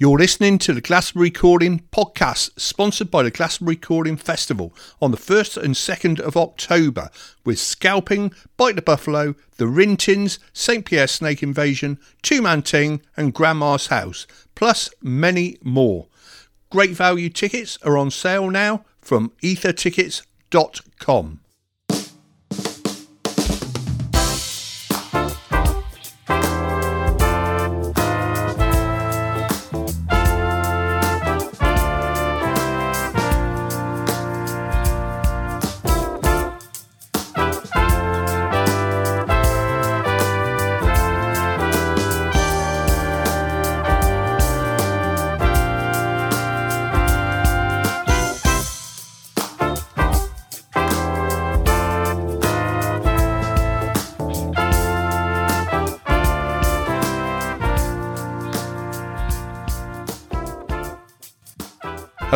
You're listening to the Glastonbury Calling podcast, sponsored by the Glastonbury Calling Festival on the 1st and 2nd of October, with Scalping, Bite the Buffalo, The Rintins, St. Pierre Snake Invasion, Two Man Ting, and Grandma's House, plus many more. Great value tickets are on sale now from ethertickets.com.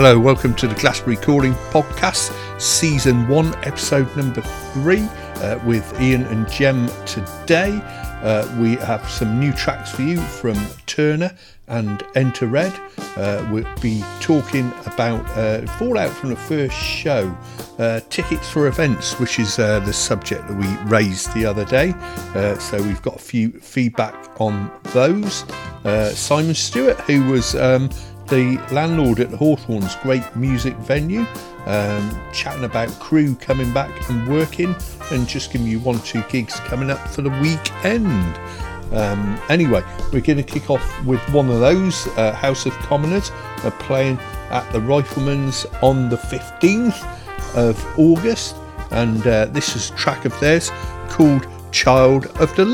Hello, welcome to the Glastonbury Calling Podcast, Season 1, Episode number 3, uh, with Ian and Jem today. Uh, we have some new tracks for you from Turner and Enter Red. Uh, we'll be talking about uh, fallout from the first show, uh, tickets for events, which is uh, the subject that we raised the other day. Uh, so we've got a few feedback on those. Simon Stuart, who was um, the landlord at the Hawthorns great music venue, um, chatting about crew coming back and working, and just giving you one two gigs coming up for the weekend. Um, anyway, we're going to kick off with one of those. Uh, House of Commoners are playing at the Rifleman's on the 15th of August, and uh, this is track of theirs called Child of the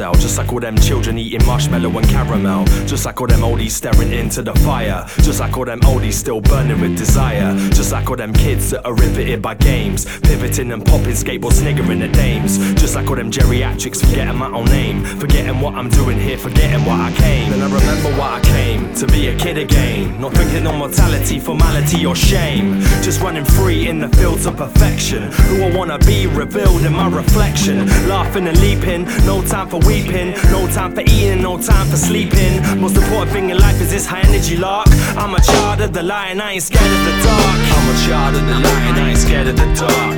carousel. Just like all them children eating marshmallow and caramel. Just like all them oldies staring into the fire. Just like all them oldies still burning with desire. Just like all them kids that are riveted by games. Pivoting and popping skateboards, sniggering at dames. Just like all them geriatrics forgetting my own name. Forgetting what I'm doing here, forgetting what I came. And I remember why I came to be a kid again. Not thinking on mortality, formality, or shame. Just running free in the fields of perfection. Who I wanna be revealed in my reflection. Laughing and leaping, no time for weeping, no time for eating, no time for sleeping. Most important thing in life is this high energy lark. I'm a child of the lion, I ain't scared of the dark. I'm a child of the lion, I ain't scared of the dark.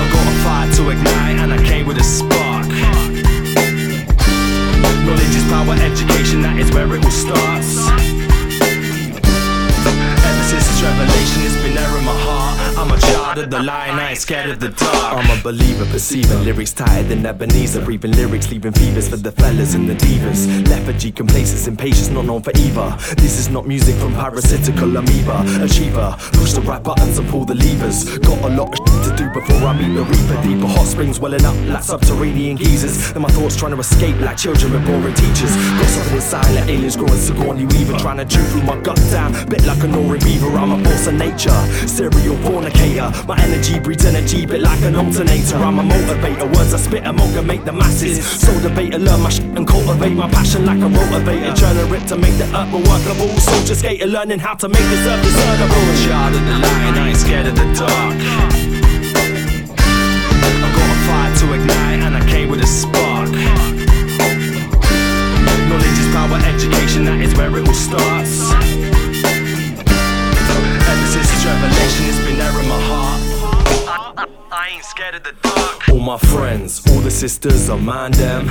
I've got a fire to ignite and I came with a spark. Knowledge is power, education, that is where it all starts. Ever since this revelation, it's been there in my heart. I'm a child of the lion, I ain't scared of the dark. I'm a believer, perceiving lyrics tighter than Ebenezer. Breathing lyrics, leaving fevers for the fellas and the divas. Lethargy, complacence, impatience, not known for either. This is not music from parasitical amoeba. Achiever, push the right buttons and pull the levers. Got a lot of to do before I meet the reaper. Deeper hot springs welling up like subterranean geysers. Then my thoughts trying to escape like children with boring teachers. Got something inside like aliens growing Sigourney Weaver. Trying to chew through my gut down, bit like a Nori beaver. I'm a force of nature, serial fornicator. My energy breeds energy, bit like an alternator. I'm a motivator, words I spit amalgamate the masses. So debater, learn my shit and cultivate my passion like a motivator. Journal rip to make the earth more workable. Soldier skater, learning how to make this earth discernible. Child of the light, I ain't scared of the dark. I've got a fire to ignite, and I came with a spark. Knowledge is power, education, that is where it all starts. Ever It's been there in my heart. I, ain't scared of the dark. All my friends, all the sisters are mine, them.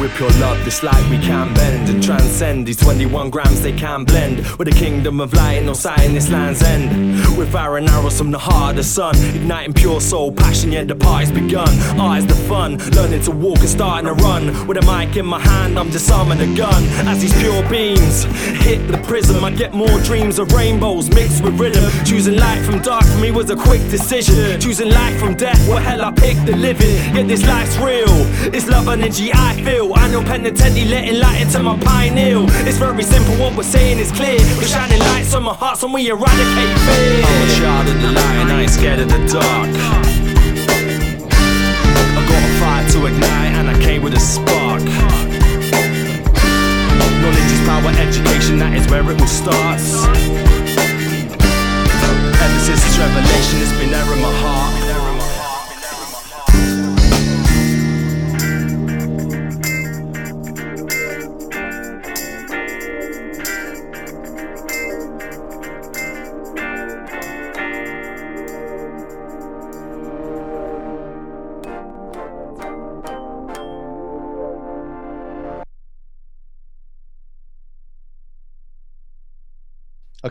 With pure love, this light we can bend and transcend. These 21 grams they can blend with the kingdom of light, no sight in this land's end. With fire and arrows from the heart of the sun, igniting pure soul passion, yet the party's begun. Eyes the fun, learning to walk and starting to run. With a mic in my hand, I'm disarming the gun. As these pure beams hit the prism, I get more dreams of rainbows mixed with rhythm. Choosing light from dark for me was a quick decision. Choosing life from death, what hell I picked the living. Yet this life's real, it's love energy I feel. I know penitently letting light into my pineal. It's very simple, what we're saying is clear. We're shining lights on my heart, so we eradicate fear. I'm a child of the light, and I ain't scared of the dark. I got a fire to ignite, and I came with a spark. Knowledge is power, education, that is where it all starts. Ever since this revelation, it's been there in my heart.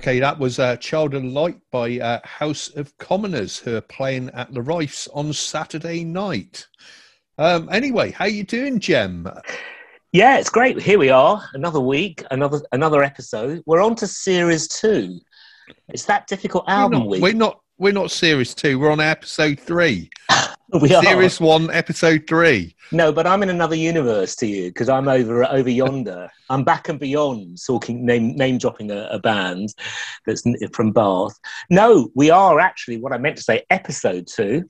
Okay, that was uh, Child of Light by uh, House of Commoners, who are playing at the Rice on Saturday night. Um, anyway, how you doing, Jem? Yeah, it's great. Here we are, another week, another another episode. We're on to series two. It's that difficult album we're not, week. We're not. We're not series two. We're on episode three. we are. Series one, episode three. No, but I'm in another universe to you because I'm over over yonder. I'm back and beyond, talking name name dropping a, a, band that's from Bath. No, we are actually what I meant to say. Episode two,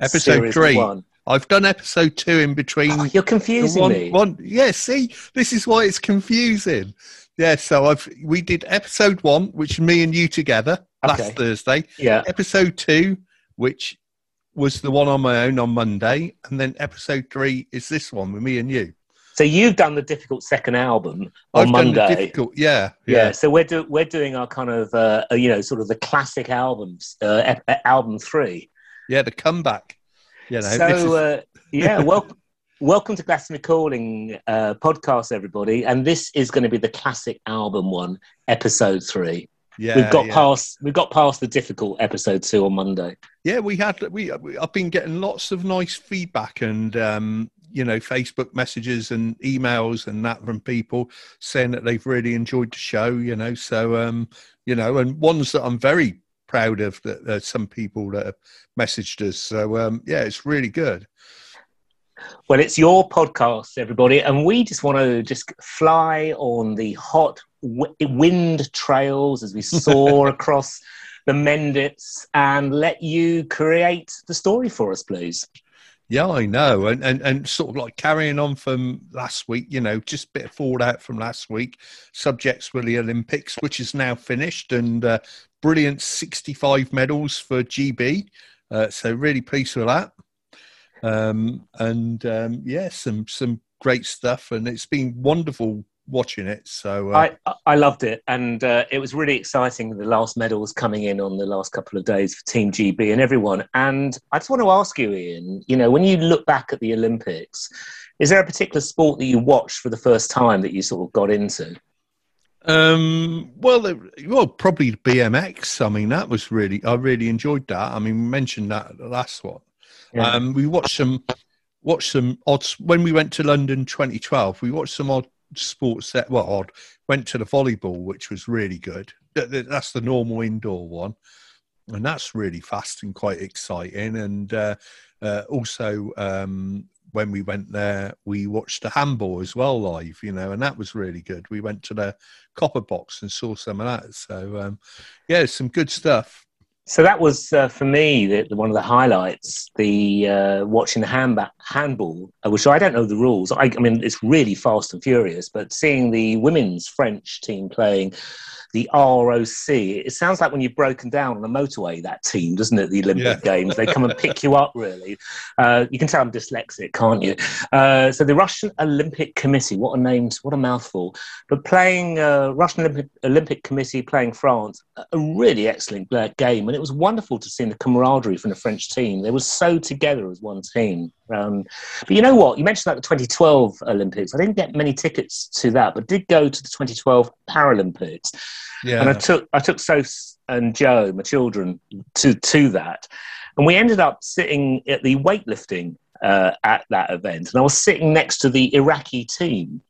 episode three. One. I've done episode two in between. Oh, you're confusing one, me. One, yeah. See, this is why it's confusing. Yeah. So I've we did episode one, which me and you together last Thursday. Yeah. Episode two, which was the one on my own on Monday, and then episode three is this one with me and you. So you've done the difficult second album on I've done Monday. the difficult, yeah, yeah. yeah, So we're do- we're doing our kind of uh, uh, you know sort of the classic albums, uh, album three. yeah, the comeback. You know, so is- uh, yeah, welcome. Welcome to Glastonbury Calling uh, podcast, everybody, and this is going to be the classic album one, episode three. Yeah, we've got yeah. past we've got past the difficult episode two on Monday. Yeah, we had we, we I've been getting lots of nice feedback and um, you know Facebook messages and emails and that from people saying that they've really enjoyed the show. You know, so um, you know, and ones that I'm very proud of that there's some people that have messaged us. So um, yeah, it's really good. Well, it's your podcast, everybody, and we just want to just fly on the hot w- wind trails as we soar across the Mendips and let you create the story for us, please. Yeah, I know, and, and and sort of like carrying on from last week, you know, just a bit of fallout from last week. Subjects were the Olympics, which is now finished, and uh, brilliant sixty-five medals for GB. Uh, so really pleased with that. Um, and um, yeah, some some great stuff, and it's been wonderful watching it. So uh, I, I loved it, and uh, it was really exciting. The last medals coming in on the last couple of days for Team GB and everyone. And I just want to ask you, Ian. You know, when you look back at the Olympics, is there a particular sport that you watched for the first time that you sort of got into? Um, well, well, probably BMX. I mean, that was really, I really enjoyed that. I mean, we mentioned that at the last one. Yeah. Um, we watched some, watched some odds when we went to London 2012. We watched some odd sports set. Well, odd. Went to the volleyball, which was really good. That- that- That's the normal indoor one, and that's really fast and quite exciting. And uh, uh, also, um, when we went there, we watched the handball as well live. You know, and that was really good. We went to the copper box and saw some of that. So um, yeah, some good stuff. So that was uh, for me the, the- one of the highlights. The uh, watching the handba- handball, uh, which I don't know the rules. I, I mean, it's really fast and furious. But seeing the women's French team playing the ROC, it sounds like when you've broken down on a motorway. That team, doesn't it? The Olympic Yeah. Games, they come and pick you up. Really, uh, you can tell I'm dyslexic, can't you? Uh, so the Russian Olympic Committee, what a name, what a mouthful. But playing uh, Russian Olympic, Olympic Committee playing France, a- really excellent game, and it was wonderful to see the camaraderie from the French team. They were so together as one team. Um, but you know what? You mentioned that the 2012 Olympics. I didn't get many tickets to that, but did go to the 2012 Paralympics. Yeah. And I took I took Sos and Joe, my children, to to that, and we ended up sitting at the weightlifting uh, at that event, and I was sitting next to the Iraqi team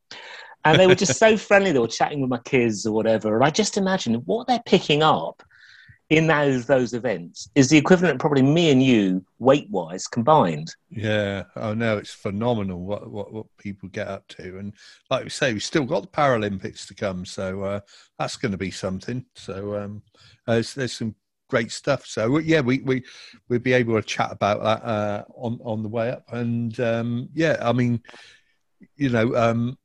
and they were just so friendly. They were chatting with my kids or whatever. And I just imagine what they're picking up in those those events is the equivalent probably me and you weight wise combined. Yeah, oh no, it's phenomenal what, what what people get up to, and like we say, we've still got the Paralympics to come, so uh, that's going to be something. So um, there's, there's some great stuff. So yeah, we we we'll be able to chat about that uh, on on the way up, and um, yeah, I mean, you know. Um,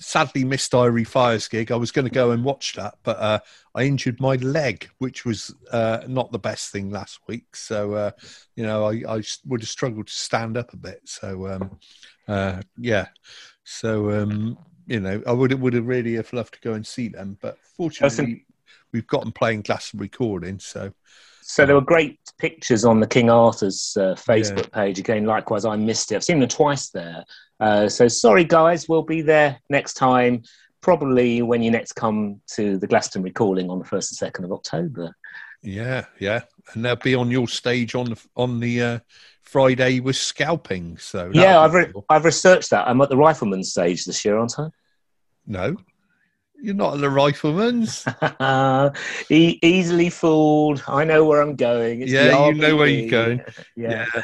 sadly missed Irie Fire's gig. I was going to go and watch that, but uh, I injured my leg, which was uh, not the best thing last week. So, uh, you know, I, I, would have struggled to stand up a bit. So, um, uh, yeah. So, um, you know, I would would have really have loved to go and see them, but fortunately, we've got them playing Glastonbury Calling. So, so there were great pictures on the King Arthur's uh, Facebook yeah. page. Again, likewise, I missed it. I've seen them twice there. Uh, so sorry, guys. We'll be there next time. Probably when you next come to the Glastonbury calling on the first and second of October. Yeah, yeah, and they'll be on your stage on the on the uh, Friday with scalping. So yeah, I've re- I've researched that. I'm at the Rifleman stage this year, aren't I? No, you're not at the Rifleman's. e- easily fooled. I know where I'm going. It's yeah, you know where you're going. yeah. yeah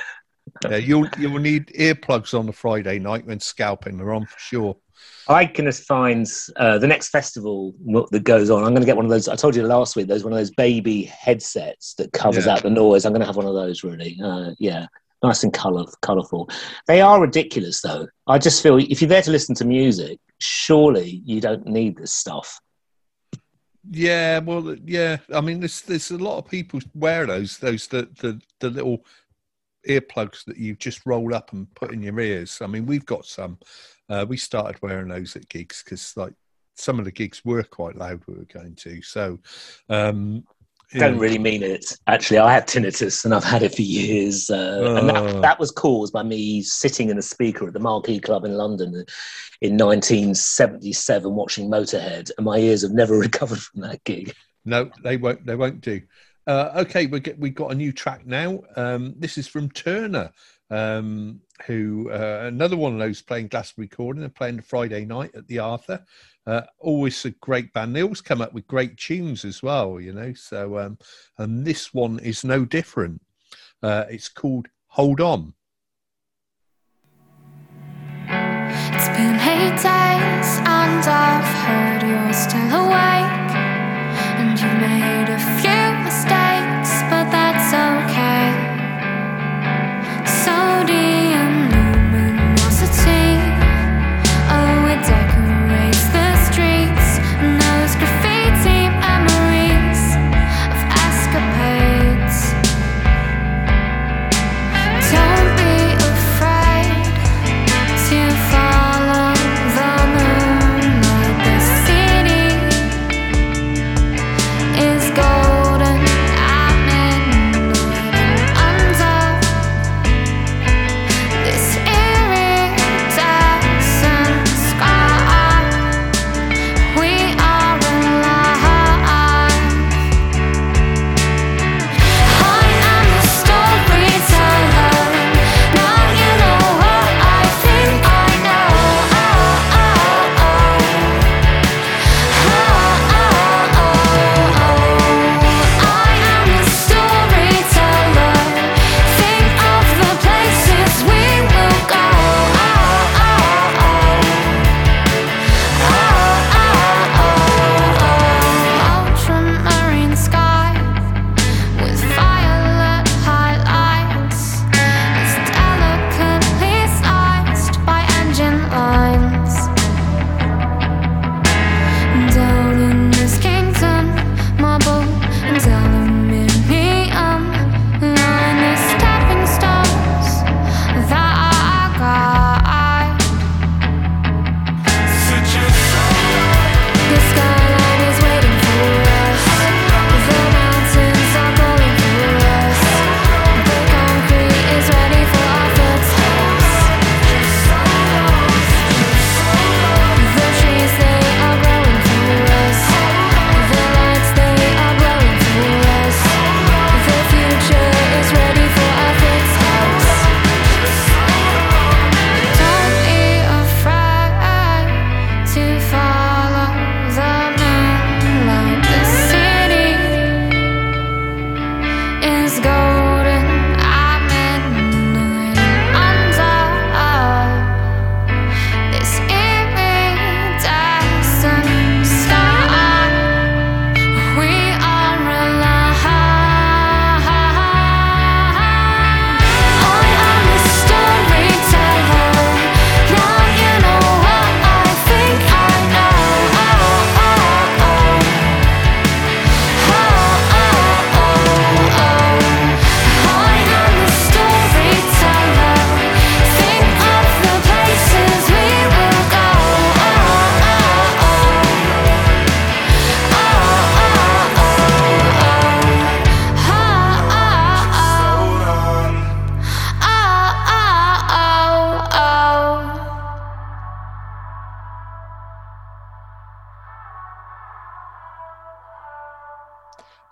yeah, you'll you'll need earplugs on the Friday night when scalping are on for sure. I can find uh, the next festival that goes on. I'm going to get one of those. I told you last week. There's one of those baby headsets that covers yeah. out the noise. I'm going to have one of those. Really, uh, yeah, nice and color, colorful. They are ridiculous, though. I just feel if you're there to listen to music, surely you don't need this stuff. Yeah, well, yeah. I mean, there's there's a lot of people wear those those the the, the little earplugs that you just roll up and put in your ears. I mean, we've got some. Uh, we started wearing those at gigs because like some of the gigs were quite loud we were going to. So, um, don't really mean it. Actually, I have tinnitus and I've had it for years. Uh, and that, oh. that, was caused by me sitting in a speaker at the Marquee Club in London in 1977 watching Motorhead, and my ears have never recovered from that gig. No, they won't. They won't do. Uh, okay, we get we've got a new track now. Um, this is from Turner, um, who uh, another one of those playing Glastonbury Calling and playing Friday night at the Arthur. Uh, always a great band. They always come up with great tunes as well, you know. So, um, and this one is no different. Uh, it's called Hold On. It's been eight days and I've heard you're still awake,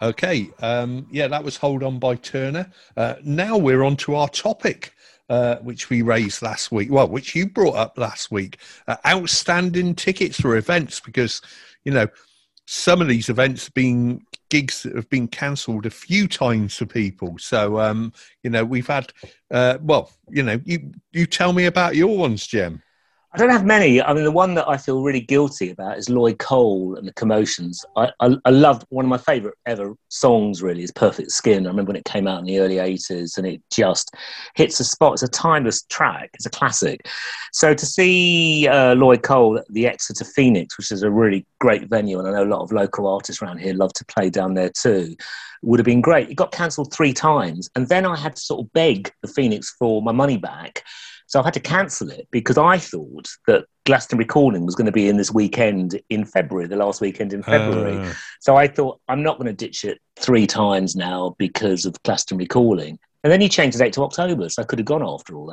Okay, um, yeah, that was Hold On by Turner. Uh, now we're on to our topic, uh, which we raised last week. Well, which you brought up last week uh, outstanding tickets for events, because, you know, some of these events have been gigs that have been cancelled a few times for people. So, um, you know, we've had, uh, well, you know, you, you tell me about your ones, Jem. I don't have many. I mean, the one that I feel really guilty about is Lloyd Cole and the Commotions. I, I, I loved one of my favourite ever songs, really, is Perfect Skin. I remember when it came out in the early 80s and it just hits a spot. It's a timeless track, it's a classic. So to see uh, Lloyd Cole at the Exeter Phoenix, which is a really great venue, and I know a lot of local artists around here love to play down there too, would have been great. It got cancelled three times. And then I had to sort of beg the Phoenix for my money back so I've had to cancel it because I thought that Glastonbury Calling was going to be in this weekend in February, the last weekend in February. Uh. So I thought I'm not going to ditch it three times now because of Glastonbury Calling. And then he changed the date to October, so I could have gone after all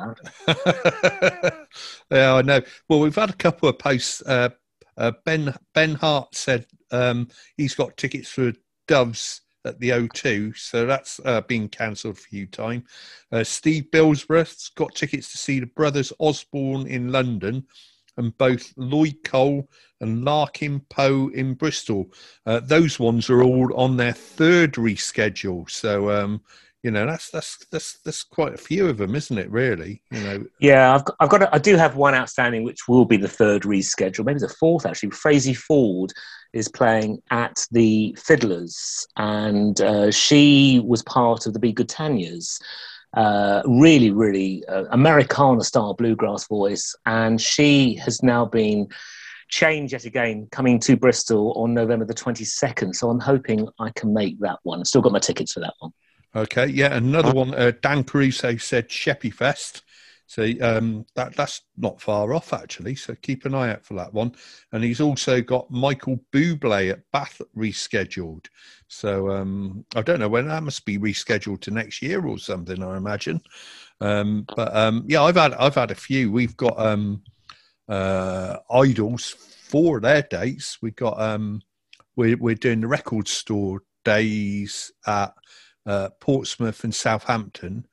that. yeah, I know. Well, we've had a couple of posts. Uh, uh, ben Ben Hart said um, he's got tickets for Doves at the O2, so that's uh, been cancelled for you time. Uh, Steve Billsborough's got tickets to see the brothers Osborne in London, and both Lloyd Cole and Larkin Poe in Bristol. Uh, those ones are all on their third reschedule, so um, you know that's that's that's that's quite a few of them, isn't it? Really, you know. Yeah, I've got, I've got a, I do have one outstanding, which will be the third reschedule, maybe the fourth actually. Frazey Ford is playing at the Fiddlers, and uh, she was part of the Be Good Tanyas. Uh, really, really uh, Americana style bluegrass voice, and she has now been changed yet again, coming to Bristol on November the 22nd. So I'm hoping I can make that one. i Still got my tickets for that one. Okay, yeah, another one. Uh, Dan Caruso said Sheppy Fest. So um, that that's not far off actually. So keep an eye out for that one. And he's also got Michael Bublé at Bath rescheduled. So um, I don't know when that must be rescheduled to next year or something. I imagine. Um, but um, yeah, I've had I've had a few. We've got um, uh, IDLES for their dates. We've got um, we're we're doing the record store days at uh, Portsmouth and Southampton.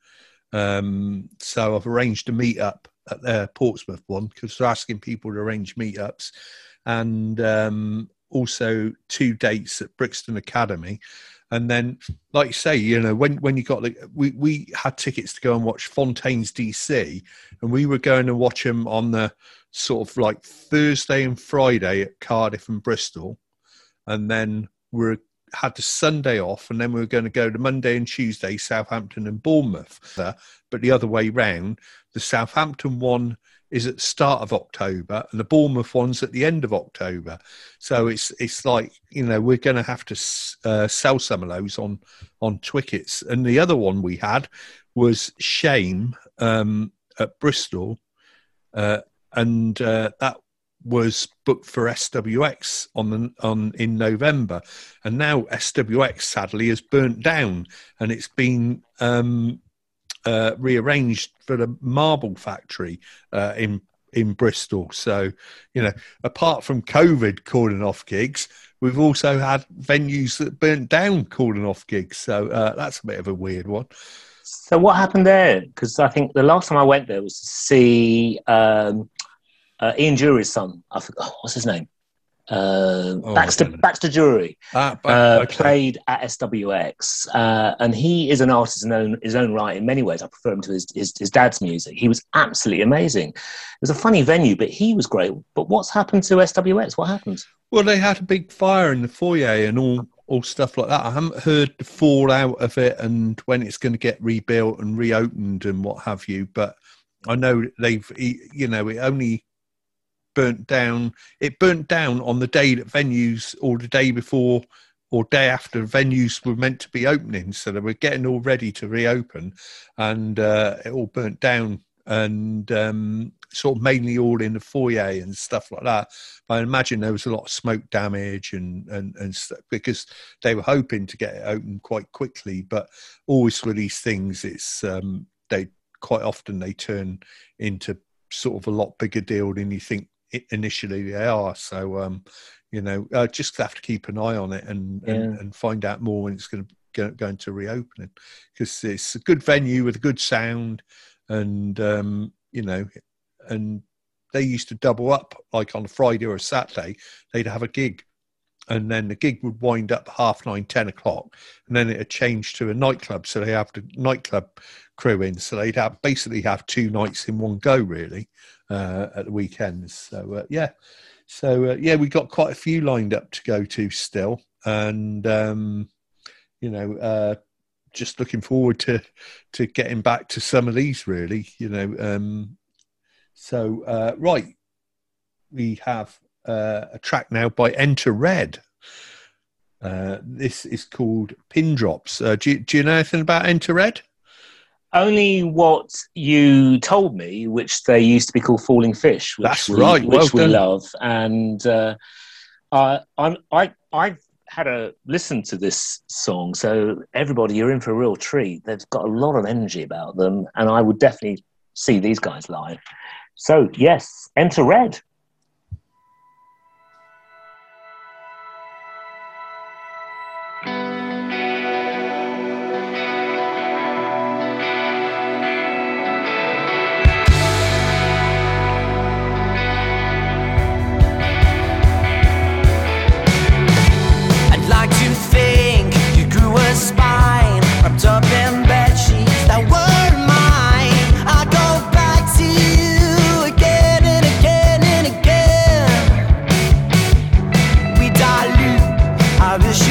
Um, so I've arranged a meet up at the Portsmouth one because they're asking people to arrange meetups, and um, also two dates at Brixton Academy. And then, like you say, you know, when when you got the, we we had tickets to go and watch Fontaines DC, and we were going to watch them on the sort of like Thursday and Friday at Cardiff and Bristol, and then we're had the Sunday off, and then we were going to go to Monday and Tuesday, Southampton and Bournemouth. But the other way round, the Southampton one is at the start of October, and the Bournemouth one's at the end of October. So it's it's like you know we're going to have to uh, sell some of those on on Twickets. And the other one we had was Shame um, at Bristol, uh, and uh, that was booked for SWX on the, on in November, and now SWX sadly has burnt down, and it's been um, uh, rearranged for the Marble Factory uh, in in Bristol. So you know, apart from COVID calling off gigs, we've also had venues that burnt down calling off gigs. So uh, that's a bit of a weird one. So what happened there? Because I think the last time I went there was to see. Um, uh, Ian Dury's son. I forgot, oh, what's his name? Uh, oh, Baxter Baxter Dury ah, uh, okay. played at SWX, uh, and he is an artist in own, his own right. In many ways, I prefer him to his, his, his dad's music. He was absolutely amazing. It was a funny venue, but he was great. But what's happened to SWX? What happened? Well, they had a big fire in the foyer and all all stuff like that. I haven't heard the fallout of it and when it's going to get rebuilt and reopened and what have you. But I know they've, you know, it only burnt down. It burnt down on the day that venues, or the day before, or day after venues were meant to be opening. So they were getting all ready to reopen, and uh, it all burnt down. And um, sort of mainly all in the foyer and stuff like that. But I imagine there was a lot of smoke damage and and and because they were hoping to get it open quite quickly. But always with these things, it's um, they quite often they turn into sort of a lot bigger deal than you think initially they are. So, um, You know, uh, just have to keep an eye on it and Yeah. and, and find out more when it's going to go, go into reopening because it's a good venue with a good sound and um, you know and they used to double up like on a Friday or a Saturday they'd have a gig and then the gig would wind up half nine, ten o'clock, and then it had changed to a nightclub. So they have the nightclub crew in. So they'd have basically have two nights in one go, really, uh, at the weekends. So uh, yeah, so uh, yeah, we got quite a few lined up to go to still, and um, you know, uh, just looking forward to to getting back to some of these. Really, you know, um, so uh, right, we have uh, a track now by Enter Red. Uh, this is called Pin Drops. Uh, do, you, do you know anything about Enter Red? Only what you told me, which they used to be called Falling Fish, which That's we, right, which well we done. love, and uh, I'm I I've had a listen to this song, so everybody, you're in for a real treat. They've got a lot of energy about them, and I would definitely see these guys live. So yes, Enter Red. Dilute our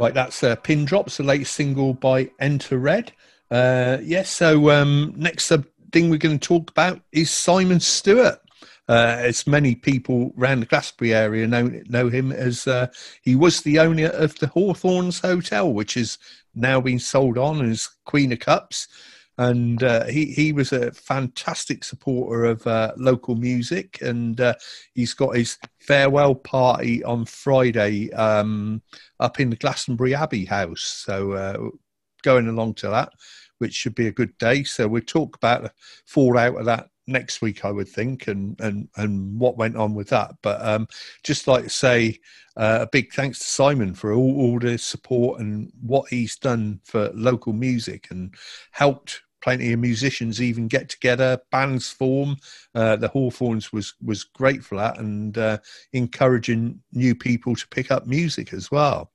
Right, that's uh, Pin Drops, the latest single by Enter Red. Uh, yes, so um, next uh, thing we're going to talk about is Simon Stuart. Uh, as many people around the Glastonbury area know know him as uh, he was the owner of the Hawthorns Hotel, which has now been sold on as Queen of Cups. And uh, he he was a fantastic supporter of uh, local music, and uh, he's got his farewell party on Friday um, up in the Glastonbury Abbey House. So uh, going along to that, which should be a good day. So we'll talk about the fallout of that next week, I would think, and and and what went on with that. But um, just like to say uh, a big thanks to Simon for all, all the support and what he's done for local music and helped plenty of musicians even get together, bands form. Uh, the Hawthorns was was great for that and uh, encouraging new people to pick up music as well.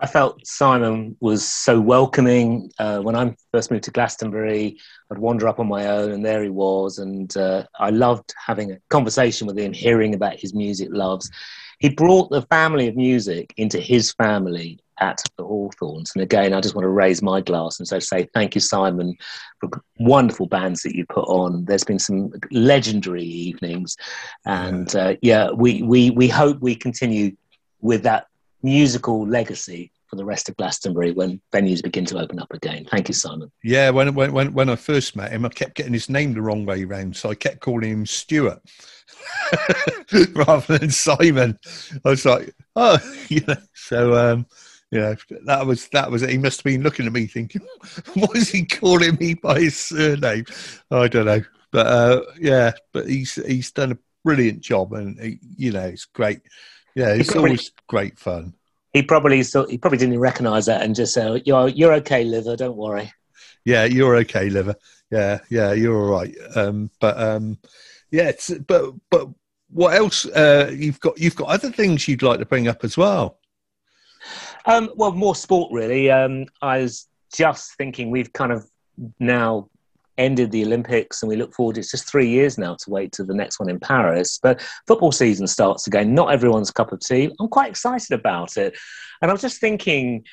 I felt Simon was so welcoming. Uh, when I first moved to Glastonbury, I'd wander up on my own, and there he was. And uh, I loved having a conversation with him, hearing about his music loves. He brought the family of music into his family at the Hawthorns. And again, I just want to raise my glass and so say thank you, Simon, for wonderful bands that you put on. There's been some legendary evenings, and uh, yeah, we, we we hope we continue with that musical legacy for the rest of Glastonbury when venues begin to open up again. Thank you, Simon. Yeah, when when when, when I first met him, I kept getting his name the wrong way round, so I kept calling him Stuart rather than Simon. I was like, oh, you know. So um, that was that was it. He must have been looking at me thinking, what is he calling me by his surname? I don't know, but uh, yeah, but he's he's done a brilliant job, and he, you know, it's great. Yeah, it's probably- always great fun. He probably so he probably didn't recognise that and just said, "You're you're okay, liver. Don't worry." Yeah, you're okay, liver. Yeah, yeah, you're all right. Um, but um, yeah, it's, but but what else? Uh, you've got you've got other things you'd like to bring up as well. Um, well, more sport really. Um, I was just thinking we've kind of now ended the Olympics and we look forward. It's just three years now to wait to the next one in Paris. But football season starts again. Not everyone's cup of tea. I'm quite excited about it. And I was just thinking,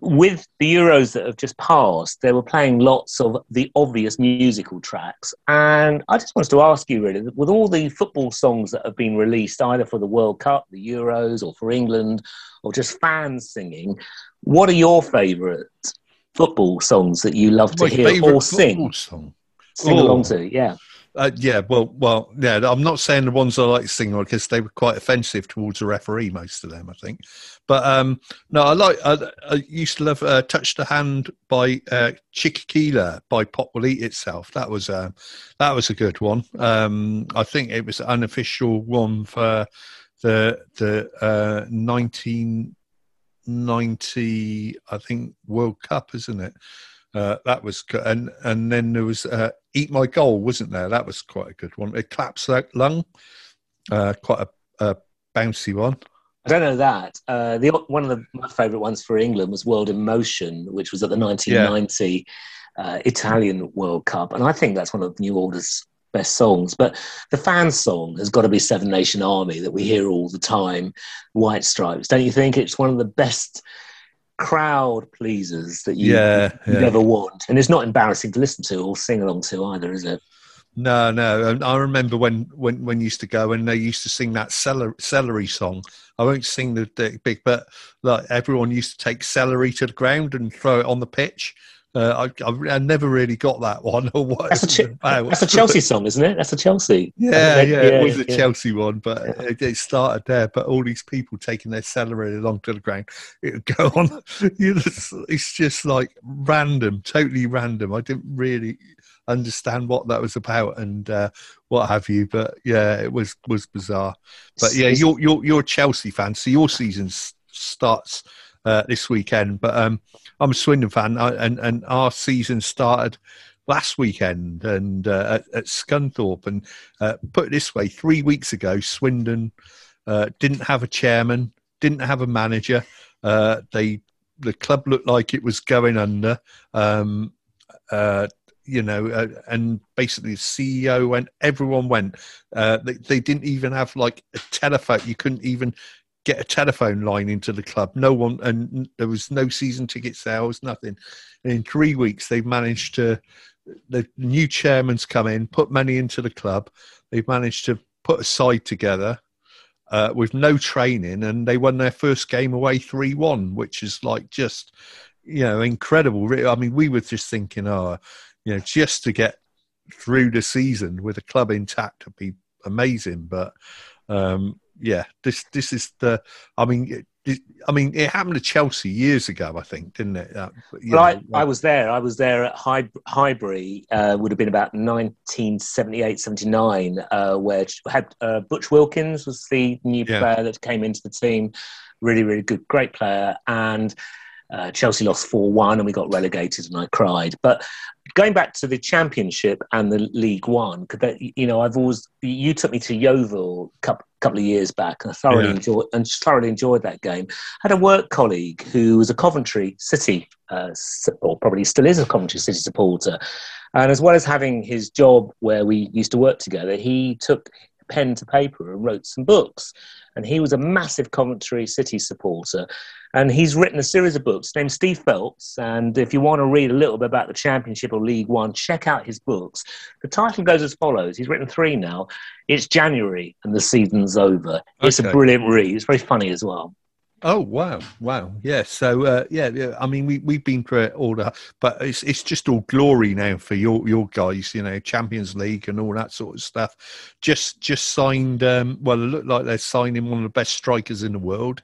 with the Euros that have just passed, they were playing lots of the obvious musical tracks. And I just wanted to ask you, really, with all the football songs that have been released, either for the World Cup, the Euros, or for England, or just fans singing, what are your favourite football songs that you love to My hear or sing? song. Sing Oh. along to, yeah. Uh, yeah, well, well, yeah. I'm not saying the ones I like to sing because they were quite offensive towards the referee, most of them, I think. But um, no, I like. I, I used to love uh, "Touch the Hand" by uh, Chiquila by Pop Will Eat Itself. That was uh, that was a good one. Um, I think it was an unofficial one for the the uh, 1990, I think, World Cup, isn't it? Uh, that was good. And and then there was uh, Eat My Goal, wasn't there? That was quite a good one. It Collapsed Lung, uh, quite a, a bouncy one. I don't know that. Uh, the one of the, my favourite ones for England was World in Motion, which was at the 1990 uh, Italian World Cup, and I think that's one of New Order's best songs. But the fan song has got to be Seven Nation Army that we hear all the time, White Stripes. Don't you think it's one of the best crowd pleasers that you Yeah, you yeah. never want, and it's not embarrassing to listen to or sing along to either, is it? No, no. Um, I remember when when when you used to go and they used to sing that celery, celery song. I won't sing the, the big, but like everyone used to take celery to the ground and throw it on the pitch. Uh, I, I, I never really got that one or what That's a, it's Che- about. that's a Chelsea song, isn't it? That's a Chelsea. Yeah, yeah, it was a yeah. Chelsea one, but it, it started there. But all these people taking their celery along to the ground, it would go on. It's, just like random, totally random. I didn't really understand what that was about and uh, what have you. But yeah, it was was bizarre. But yeah, you're you're you're a Chelsea fan, so your season starts uh, this weekend. But um, I'm a Swindon fan, and and our season started last weekend and uh, at, at Scunthorpe. And uh, put it this way, three weeks ago, Swindon uh, didn't have a chairman, didn't have a manager. Uh, they the club looked like it was going under. Um, uh, you know, uh, and basically the CEO went, everyone went. Uh, they, they didn't even have like a telephone. You couldn't even get a telephone line into the club. No one, and there was no season ticket sales, nothing. And in three weeks, they've managed to. The new chairman's come in, put money into the club. They've managed to put a side together uh, with no training, and they won their first game away three one, which is like just you know incredible. I mean, we were just thinking, oh, you know, just to get through the season with a club intact would be amazing. But um, yeah, this this is the. I mean, it, I mean, it happened to Chelsea years ago, I think, didn't it? Uh, Well, know, I, I was there. I was there at High, Highbury. Uh, would have been about 1978, 79, uh, where had uh, Butch Wilkins was the new Yeah. player that came into the team. Really, really good, great player. And uh, Chelsea lost four one, and we got relegated, and I cried. But going back to the Championship and the League One, because you know, I've always you took me to Yeovil a couple, couple of years back, and I thoroughly Yeah. enjoyed and thoroughly enjoyed that game I had a work colleague who was a Coventry City, uh, or probably still is a Coventry City supporter. And as well as having his job where we used to work together, he took pen to paper and wrote some books. And he was a massive Coventry City supporter. And he's written a series of books named Steve Phelps. And if you want to read a little bit about the Championship or League One, check out his books. The title goes as follows. He's written three now. It's January and the season's over. It's a brilliant read. It's very funny as well. Oh wow, wow, yeah. So uh, yeah, yeah. I mean, we we've been through it all that, but it's it's just all glory now for your your guys. You know, Champions League and all that sort of stuff. Just just signed. Um, well, it looked like they're signing one of the best strikers in the world.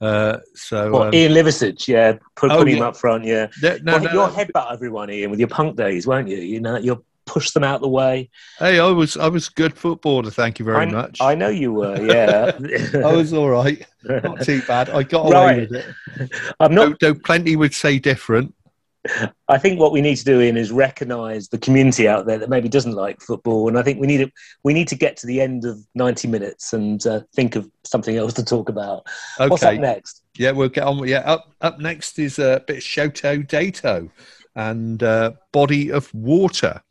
Uh, so Well, um, Ian Liversidge, yeah, put, Oh, put him yeah. up front, yeah. no, well, no, you'll no. headbutt everyone, Ian, with your punk days, won't you? You know, you'll push them out the way. Hey, I was I was a good footballer. Thank you very I, much. I know you were, yeah. I was all right. Not too bad. I got away with it. I'm not. Though, though plenty would say different. I think what we need to do, in is recognise the community out there that maybe doesn't like football, and I think we need to we need to get to the end of 90 minutes and uh, think of something else to talk about. What's up Okay. next? Yeah, we'll get on. Yeah, up up next is a bit of Shoto Daito and uh, Body of Water.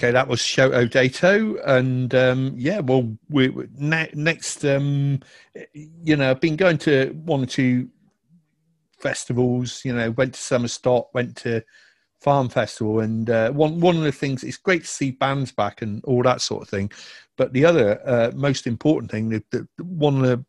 Okay, that was Shoto Daito, and um, yeah, well, we, we ne- next, um, you know, I've been going to one or two festivals. You know, went to Summer Stock, went to Farm Festival, and uh, one one of the things it's great to see bands back and all that sort of thing. But the other uh, most important thing, the, one of the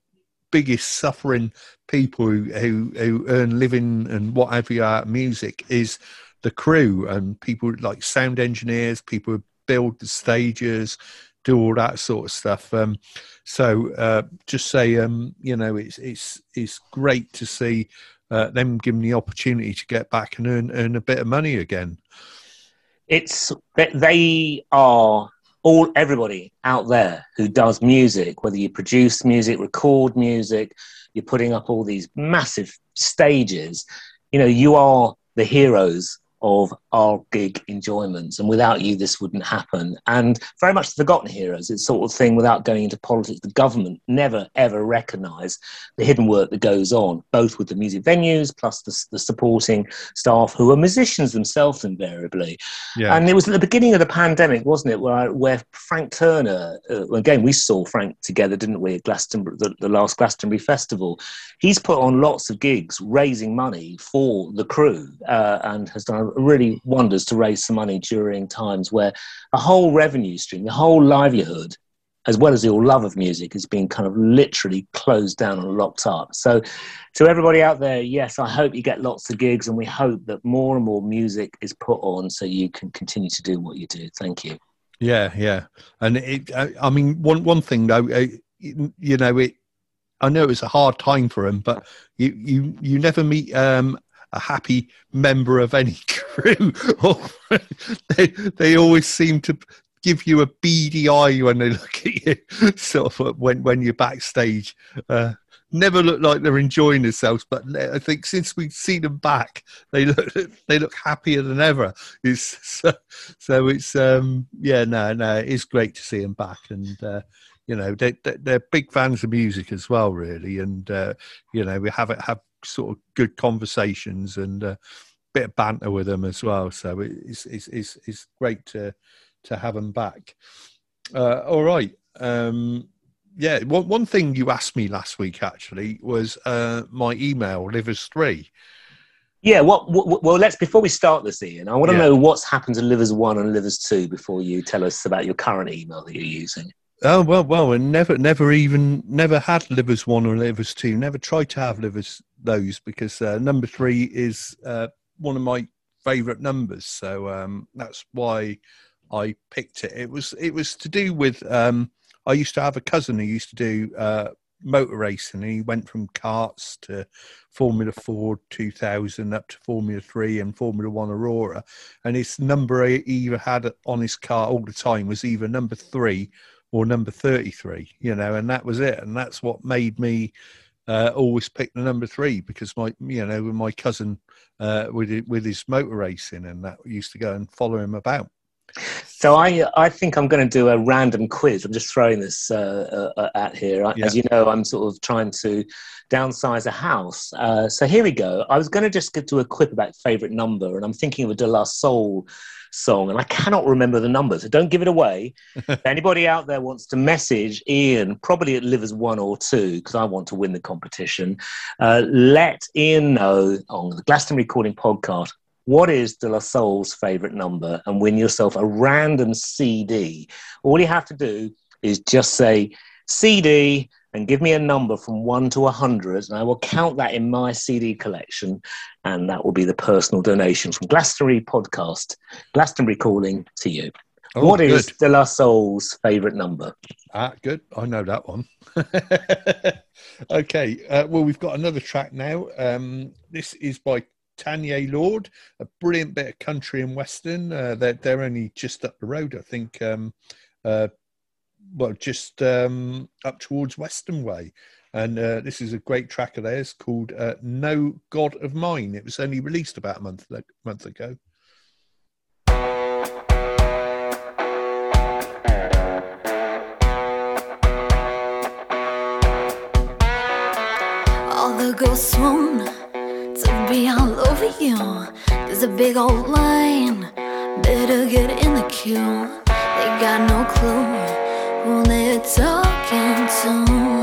biggest suffering people who, who, who earn living and whatever you are music is the crew and people like sound engineers, people who build the stages, do all that sort of stuff. Um, so uh, just say, um, you know, it's it's it's great to see uh, them given the opportunity to get back and earn earn a bit of money again. it's they are all everybody out there who does music whether you produce music record music you're putting up all these massive stages you know you are the heroes of our gig enjoyments and without you this wouldn't happen. And very much the forgotten heroes it's sort of thing without going into politics the government never ever recognize the hidden work that goes on both with the music venues plus the, the supporting staff who are musicians themselves invariably. Yeah, and it was at the beginning of the pandemic, wasn't it, where, where Frank Turner, uh, again, we saw Frank together, didn't we, at Glastonbury, the, the last Glastonbury Festival. He's put on lots of gigs raising money for the crew uh, and has done a really wonders to raise some money during times where a whole revenue stream, the whole livelihood, as well as your love of music, has been kind of literally closed down and locked up. So, to everybody out there, yes, I hope you get lots of gigs, and we hope that more and more music is put on so you can continue to do what you do. Thank you. yeah, yeah. And it, I, I mean, one one thing though, uh, you, you know, it. I know it was a hard time for him, but you you you never meet um, a happy member of any crew. they they always seem to give you a beady eye when they look at you, sort of when when you're backstage. Uh, never look like they're enjoying themselves, but I think since we've seen them back, they look they look happier than ever. It's so, so it's um yeah no no it's great to see them back and. Uh, you know they, they're big fans of music as well really and uh, you know we have it have sort of good conversations and a bit of banter with them as well so it's it's it's, it's great to to have them back uh, all right um yeah one, one thing you asked me last week actually was uh my email livers 3 Yeah, what, what, well, let's before we start this, Ian, I want to Yeah. know what's happened to Livers One and Livers Two before you tell us about your current email that you're using. Oh well, well, and never, never even, never had livers one or livers two. Never tried to have livers those because uh, number three is uh, one of my favourite numbers. So um, that's why I picked it. It was, it was to do with. Um, I used to have a cousin who used to do uh, motor racing. He went from karts to Formula Ford 2000 up to Formula Three and Formula One Aurora, and his number he either had on his car all the time was either number three or number 33 you know and that was it. And that's what made me uh, always pick the number three because my you know my cousin uh, with with his motor racing and that used to go and follow him about So I, I think I'm going to do a random quiz. I'm just throwing this uh, uh, at here. I- As you know, I'm sort of trying to downsize a house. Uh, so here we go. I was going to just get to a quip about favorite number, and I'm thinking of a De La Soul song, and I cannot remember the number. So don't give it away. if anybody out there wants to message Ian, probably at Livers one or two, because I want to win the competition. Uh, let Ian know on the Glastonbury Recording Podcast what is De La Soul's favorite number and win yourself a random CD. All you have to do is just say CD and give me a number from one to a 100, and I will count that in my CD collection, and that will be the personal donation from Glastonbury Podcast, Glastonbury calling to you. Oh, what is good. De La Soul's favorite number? ah good i know that one okay uh, well we've got another track now um this is by Tanyee Lord, a brilliant bit of country and western. Uh, they're, they're only just up the road, I think. Um, uh, well, just um, up towards Western Way. And uh, this is a great track of theirs called uh, No God of Mine. It was only released about a month, month ago. All the ghosts swoon over you. There's a big old line, better get in the queue. They got no clue who they're talking to.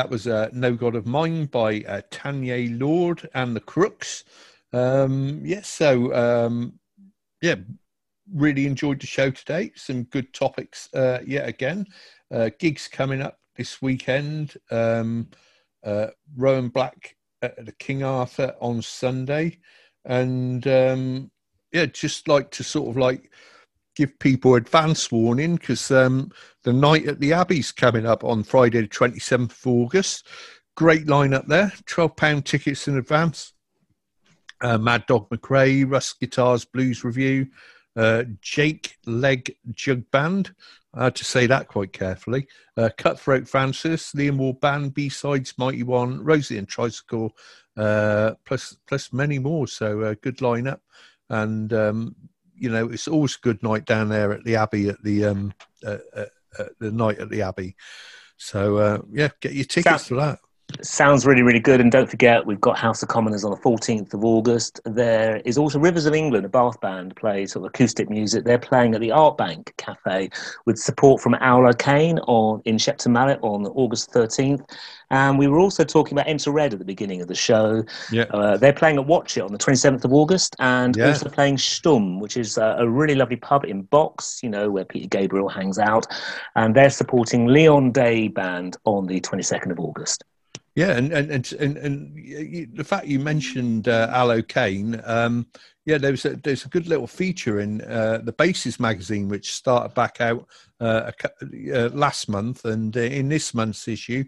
That was uh, No God of Mine by uh, Tanyee Lord and the Crookes. Um, yes, so um, yeah, really enjoyed the show today. Some good topics uh, yet again. Uh, gigs coming up this weekend. Um, uh, Rowan Black at the King Arthur on Sunday, and um, yeah, just like to sort of like give people advance warning because um, the night at the Abbey's coming up on Friday, the 27th of August. Great lineup there, £12 tickets in advance. Uh, Mad Dog McRae, Russ Guitars Blues Review, uh, Jake Leg Jug Band. I had to say that quite carefully. Uh, Cutthroat Francis, Liam Ward Band, B Sides, Mighty One, Rosie and Tricycle, uh, plus plus many more. So uh, good lineup, and um, you know it's always a good night down there at the Abbey at the um, uh, uh, uh, the night at the Abbey. So uh, yeah, get your tickets Sounds- for that. Sounds really, really good. And don't forget, we've got House of Commoners on the 14th of August. There is also Rivers of England, a Bath band, plays sort of acoustic music. They're playing at the Art Bank Cafe with support from Aula Kane on, in Shepton Mallet on August 13th. And we were also talking about Enter Red at the beginning of the show. Yeah. Uh, they're playing at Watch It on the 27th of August and Yeah. also playing Stumm, which is a really lovely pub in Box, you know, where Peter Gabriel hangs out. And they're supporting Leon Day Band on the 22nd of August. Yeah, and and and and, the fact you mentioned uh, Kane, um, yeah, there's a there's a good little feature in uh, the Bases magazine which started back out uh, uh, last month, and uh, in this month's issue,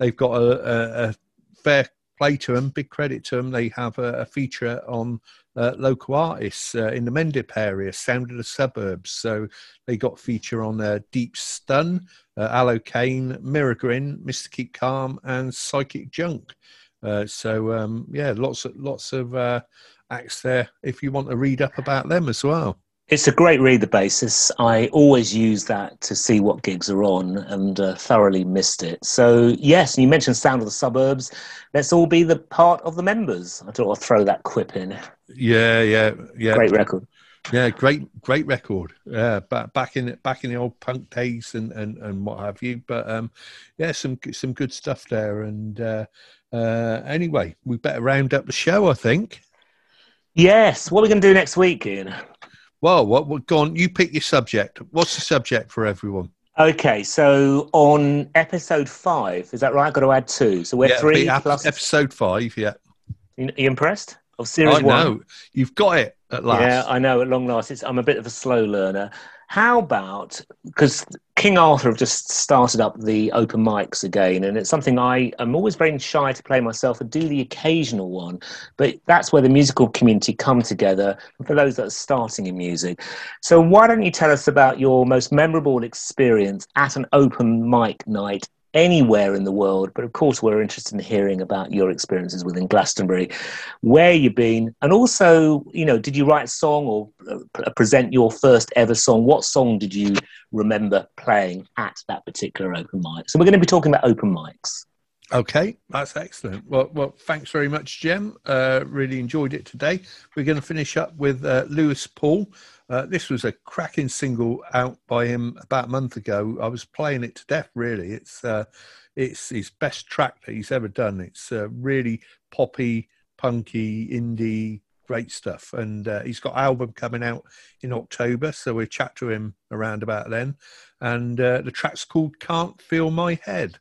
they've got a, a, a fair play to them, big credit to them. They have a, a feature on uh, local artists uh, in the Mendip area, Sound of the Suburbs. So they got feature on uh, Deep Stun, uh, Aloe Kane, Mirror Grin, Mr. Keep Calm, and Psychic Junk. Uh, so um, yeah, lots of lots of uh, acts there. If you want to read up about them as well. It's a great read, the basis. I always use that to see what gigs are on and uh, thoroughly missed it. So, yes, you mentioned Sound of the Suburbs. Let's all be the part of the members. I thought I'd throw that quip in. Yeah, yeah, yeah. Great record. Yeah, great, great record. Yeah, back back in back in the old punk days and and, and what have you. But um, yeah, some some good stuff there. And uh, uh, anyway, we better round up the show. I think. Yes. What are we going to do next week, Ian? Well, what what go on? You pick your subject. What's the subject for everyone? Okay, so on episode five, is that right? I've got to add two. So we're Yeah, three plus. episode five. Yeah, You you impressed? Of series I one? know you've got it at last. Yeah, I know. At long last, it's, I'm a bit of a slow learner. How about because King Arthur have just started up the open mics again, and it's something I am always very shy to play myself and do the occasional one, but that's where the musical community come together for those that are starting in music. So why don't you tell us about your most memorable experience at an open mic night anywhere in the world? But of course, we're interested in hearing about your experiences within Glastonbury, where you've been, and also, you know, did you write a song or uh, present your first ever song? What song did you remember playing at that particular open mic? So we're going to be talking about open mics. Okay, that's excellent. Well, well, thanks very much, Jem. Uh, really enjoyed it today. We're going to finish up with uh, Lewis Poole. Uh, this was a cracking single out by him about a month ago. I was playing it to death. Really, it's uh, it's his best track that he's ever done. It's uh, really poppy, punky, indie, great stuff. And uh, he's got album coming out in October, so we'll chat to him around about then. And uh, the track's called "Can't Feel My Head."